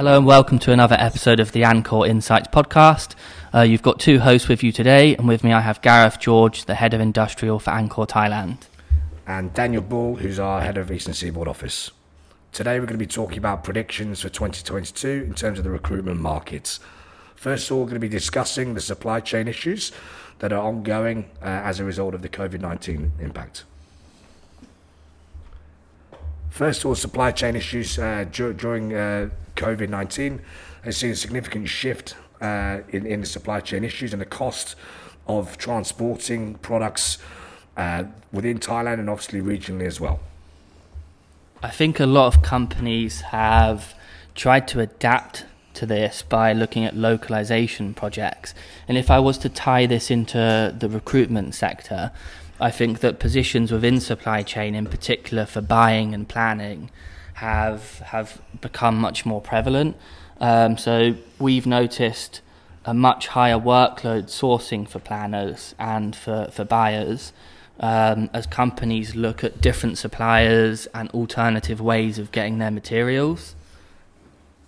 Hello and welcome to another episode of the Ancor Insights podcast. Uh, you've got two hosts with you today, and with me I have Gareth George, the head of industrial for Ancor Thailand. and Daniel Bull, who's our head of Eastern Seaboard office. Today we're going to be talking about predictions for 2022 in terms of the recruitment markets. First of all, we're going to be discussing the supply chain issues that are ongoing uh, as a result of the COVID 19 impact. First of all, supply chain issues uh, dur- during uh, COVID 19 has seen a significant shift uh, in, in the supply chain issues and the cost of transporting products uh, within Thailand and obviously regionally as well. I think a lot of companies have tried to adapt to this by looking at localization projects. And if I was to tie this into the recruitment sector, I think that positions within supply chain, in particular for buying and planning, have have become much more prevalent. Um, so we've noticed a much higher workload sourcing for planners and for, for buyers um, as companies look at different suppliers and alternative ways of getting their materials.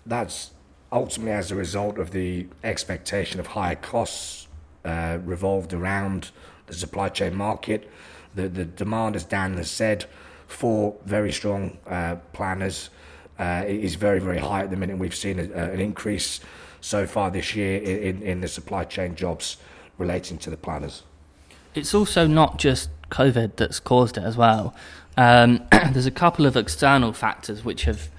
That's ultimately as a result of the expectation of higher costs uh, revolved around the supply chain market. The, the demand, as Dan has said, for very strong uh, planners uh, is very, very high at the minute. We've seen a, an increase so far this year in, in the supply chain jobs relating to the planners. It's also not just COVID that's caused it as well. Um, there's a couple of external factors which have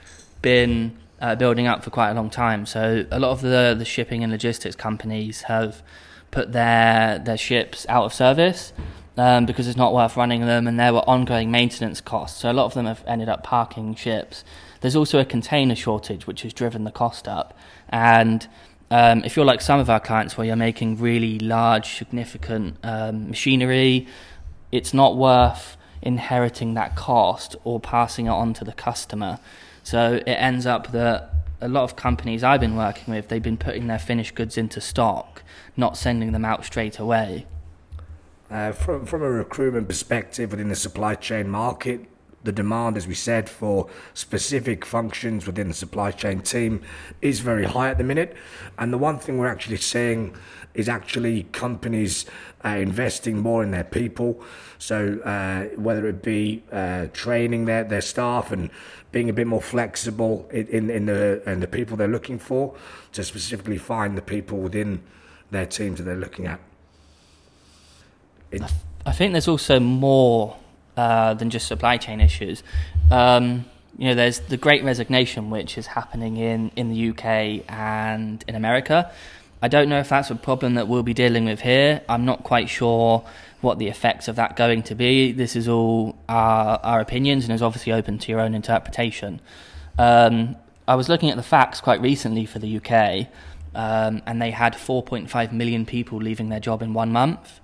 been uh, building up for quite a long time. So a lot of the, the shipping and logistics companies have put their their ships out of service um, because it's not worth running them, and there were ongoing maintenance costs. So a lot of them have ended up parking ships. There's also a container shortage, which has driven the cost up. And um, if you're like some of our clients, where you're making really large, significant um, machinery, it's not worth inheriting that cost or passing it on to the customer. So it ends up that a lot of companies I've been working with, they've been putting their finished goods into stock, not sending them out straight away. Uh, from, from a recruitment perspective within the supply chain market, the demand, as we said, for specific functions within the supply chain team is very high at the minute. And the one thing we're actually seeing is actually companies uh, investing more in their people. So uh, whether it be uh, training their, their staff and being a bit more flexible in, in, in the in the people they're looking for to specifically find the people within their teams that they're looking at. It, I think there's also more uh, than just supply chain issues. Um, you know, there's the Great Resignation, which is happening in, in the UK and in America. I don't know if that's a problem that we'll be dealing with here. I'm not quite sure what the effects of that going to be. This is all our, our opinions and is obviously open to your own interpretation. Um, I was looking at the facts quite recently for the UK, um, and they had 4.5 million people leaving their job in one month.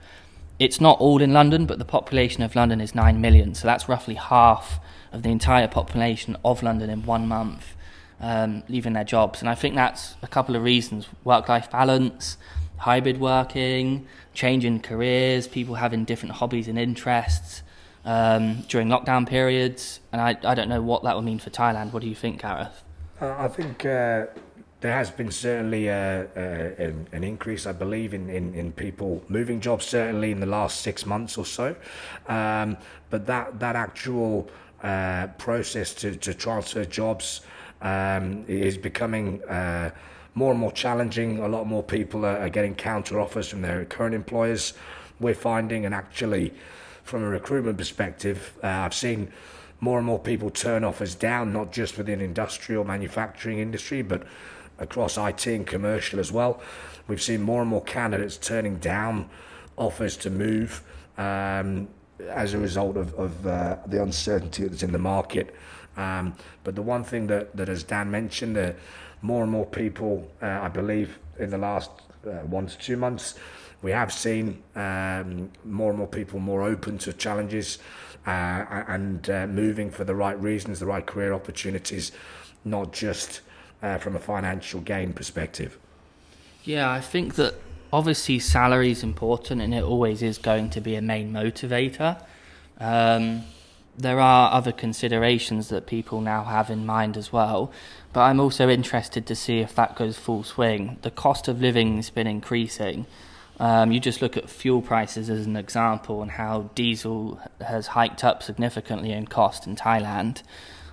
It's not all in London, but the population of London is 9 million, so that's roughly half of the entire population of London in one month um, leaving their jobs. And I think that's a couple of reasons work life balance, hybrid working, changing careers, people having different hobbies and interests um, during lockdown periods. And I, I don't know what that will mean for Thailand. What do you think, Gareth? Uh, I think uh, there has been certainly uh, uh, an, an increase, I believe, in, in, in people moving jobs, certainly in the last six months or so. Um, but that, that actual uh, process to, to transfer jobs um, is becoming uh, more and more challenging. A lot more people are, are getting counter offers from their current employers. We're finding, and actually, from a recruitment perspective, uh, I've seen more and more people turn offers down, not just within industrial manufacturing industry, but across IT and commercial as well. We've seen more and more candidates turning down offers to move um, as a result of, of uh, the uncertainty that's in the market. Um, but the one thing that, that as Dan mentioned, uh, more and more people, uh, I believe, in the last uh, one to two months, we have seen um, more and more people more open to challenges uh, and uh, moving for the right reasons, the right career opportunities, not just uh, from a financial gain perspective. Yeah, I think that obviously salary is important and it always is going to be a main motivator. Um, there are other considerations that people now have in mind as well. But I'm also interested to see if that goes full swing. The cost of living has been increasing. Um, you just look at fuel prices as an example and how diesel has hiked up significantly in cost in Thailand.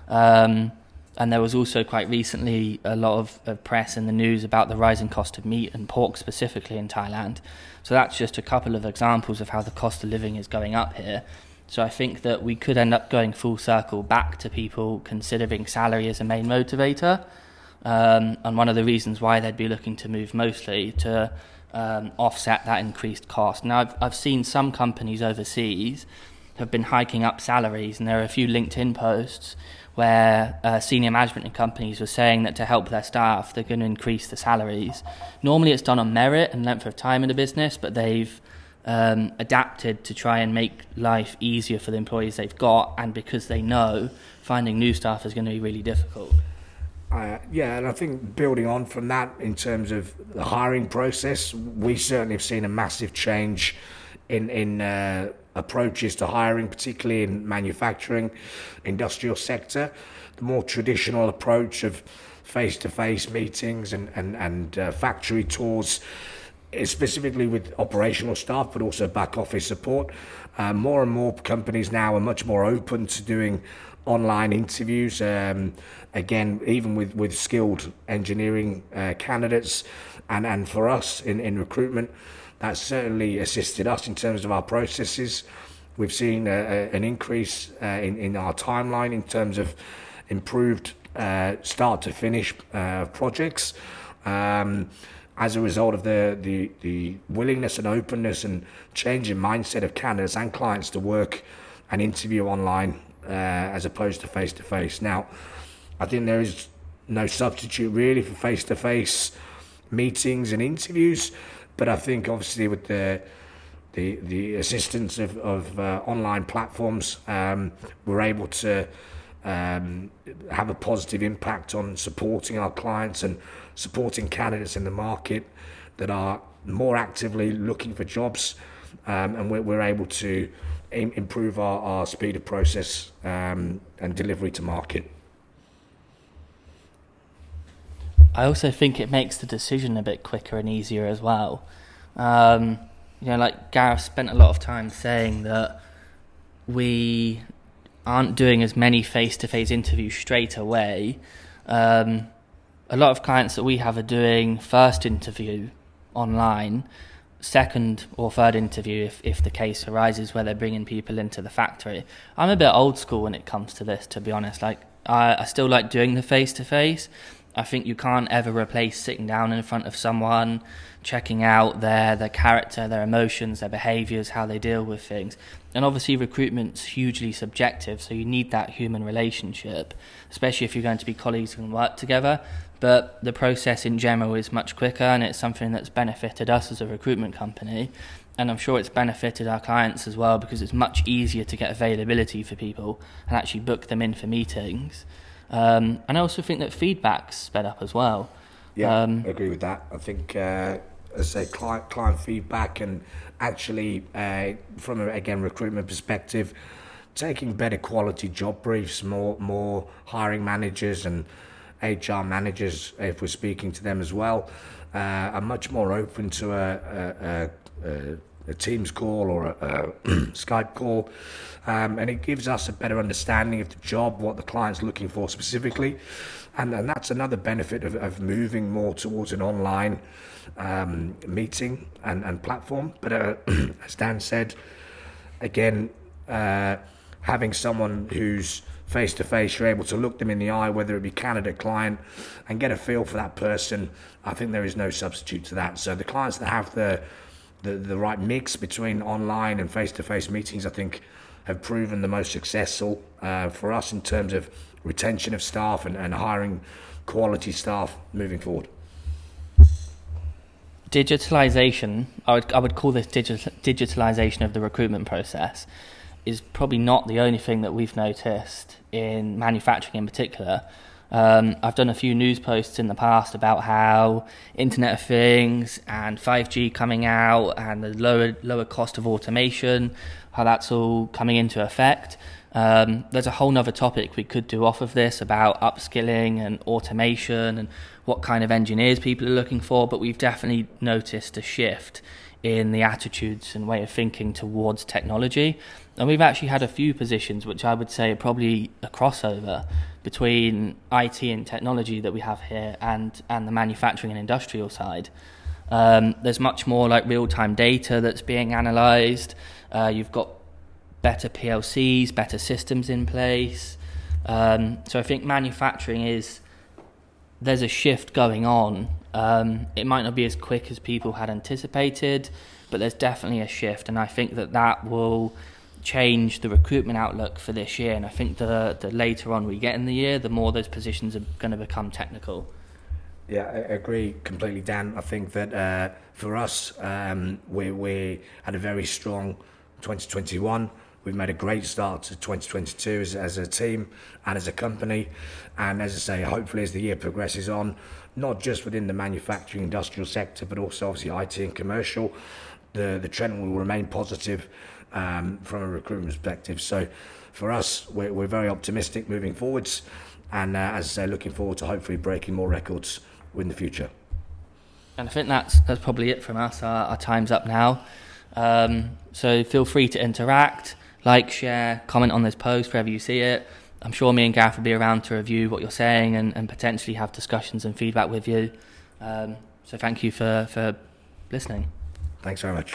Um, and there was also quite recently a lot of, of, press in the news about the rising cost of meat and pork specifically in Thailand. So that's just a couple of examples of how the cost of living is going up here. So I think that we could end up going full circle back to people considering salary as a main motivator. Um, and one of the reasons why they'd be looking to move mostly to um, offset that increased cost. Now, I've, I've seen some companies overseas have been hiking up salaries, and there are a few LinkedIn posts where uh, senior management in companies were saying that to help their staff, they're going to increase the salaries. Normally, it's done on merit and length of time in the business, but they've um, adapted to try and make life easier for the employees they've got, and because they know finding new staff is going to be really difficult. Uh, yeah, and I think building on from that in terms of the hiring process, we certainly have seen a massive change in in uh, approaches to hiring, particularly in manufacturing, industrial sector. The more traditional approach of face-to-face meetings and and and uh, factory tours, specifically with operational staff, but also back office support. Uh, more and more companies now are much more open to doing online interviews. Um, again, even with, with skilled engineering uh, candidates, and, and for us in, in recruitment, that's certainly assisted us in terms of our processes. We've seen a, a, an increase uh, in, in our timeline in terms of improved uh, start to finish uh, projects. Um, as a result of the, the, the willingness and openness and changing mindset of candidates and clients to work and interview online uh, as opposed to face to face. Now, I think there is no substitute really for face to face meetings and interviews, but I think obviously with the the, the assistance of, of uh, online platforms, um, we're able to um, have a positive impact on supporting our clients and supporting candidates in the market that are more actively looking for jobs, um, and we're, we're able to improve our, our speed of process um, and delivery to market. I also think it makes the decision a bit quicker and easier as well. Um, you know, like Gareth spent a lot of time saying that we aren't doing as many face-to-face interviews straight away. Um, a lot of clients that we have are doing first interview online second or third interview if, if the case arises where they're bringing people into the factory. I'm a bit old school when it comes to this, to be honest. Like I, I still like doing the face to face. I think you can't ever replace sitting down in front of someone, checking out their their character, their emotions, their behaviours, how they deal with things. And obviously, recruitment's hugely subjective, so you need that human relationship, especially if you're going to be colleagues and work together but the process in general is much quicker and it's something that's benefited us as a recruitment company and I'm sure it's benefited our clients as well because it's much easier to get availability for people and actually book them in for meetings. Um, and I also think that feedback's sped up as well. Yeah, um, I agree with that. I think, uh, as I say, client, client feedback and actually, uh, from a, again recruitment perspective, taking better quality job briefs, more more hiring managers and HR managers, if we're speaking to them as well, uh, are much more open to a, a, a, a Teams call or a, Skype call. Um, and it gives us a better understanding of the job, what the client's looking for specifically. And, and that's another benefit of, of moving more towards an online um, meeting and, and platform. But uh, as Dan said, again, uh, having someone who's face to face, you're able to look them in the eye, whether it be candidate, client, and get a feel for that person. I think there is no substitute to that. So the clients that have the the, the right mix between online and face to face meetings, I think, have proven the most successful uh, for us in terms of retention of staff and, and hiring quality staff moving forward. Digitalization, I would, I would call this digital, digitalization of the recruitment process is probably not the only thing that we've noticed in manufacturing in particular. Um, I've done a few news posts in the past about how Internet of Things and 5G coming out and the lower lower cost of automation, how that's all coming into effect. Um, there's a whole other topic we could do off of this about upskilling and automation and what kind of engineers people are looking for, but we've definitely noticed a shift in the attitudes and way of thinking towards technology. And we've actually had a few positions which I would say are probably a crossover between IT and technology that we have here and, and the manufacturing and industrial side. Um, there's much more like real time data that's being analysed. Uh, you've got better PLCs, better systems in place. Um, so I think manufacturing is there's a shift going on. Um, it might not be as quick as people had anticipated, but there's definitely a shift, and I think that that will change the recruitment outlook for this year. And I think the the later on we get in the year, the more those positions are going to become technical. Yeah, I agree completely, Dan. I think that uh, for us, um, we we had a very strong 2021. We've made a great start to 2022 as, as a team and as a company. And as I say, hopefully as the year progresses on, not just within the manufacturing industrial sector, but also obviously IT and commercial, the, the trend will remain positive um, from a recruitment perspective. So for us, we're, we're very optimistic moving forwards. And uh, as I say, looking forward to hopefully breaking more records in the future. And I think that's that's probably it from us. Our, our time's up now. Um, so feel free to interact like, share, comment on this post wherever you see it. I'm sure me and Gareth will be around to review what you're saying and, and potentially have discussions and feedback with you. Um, so thank you for, for listening. Thanks very much.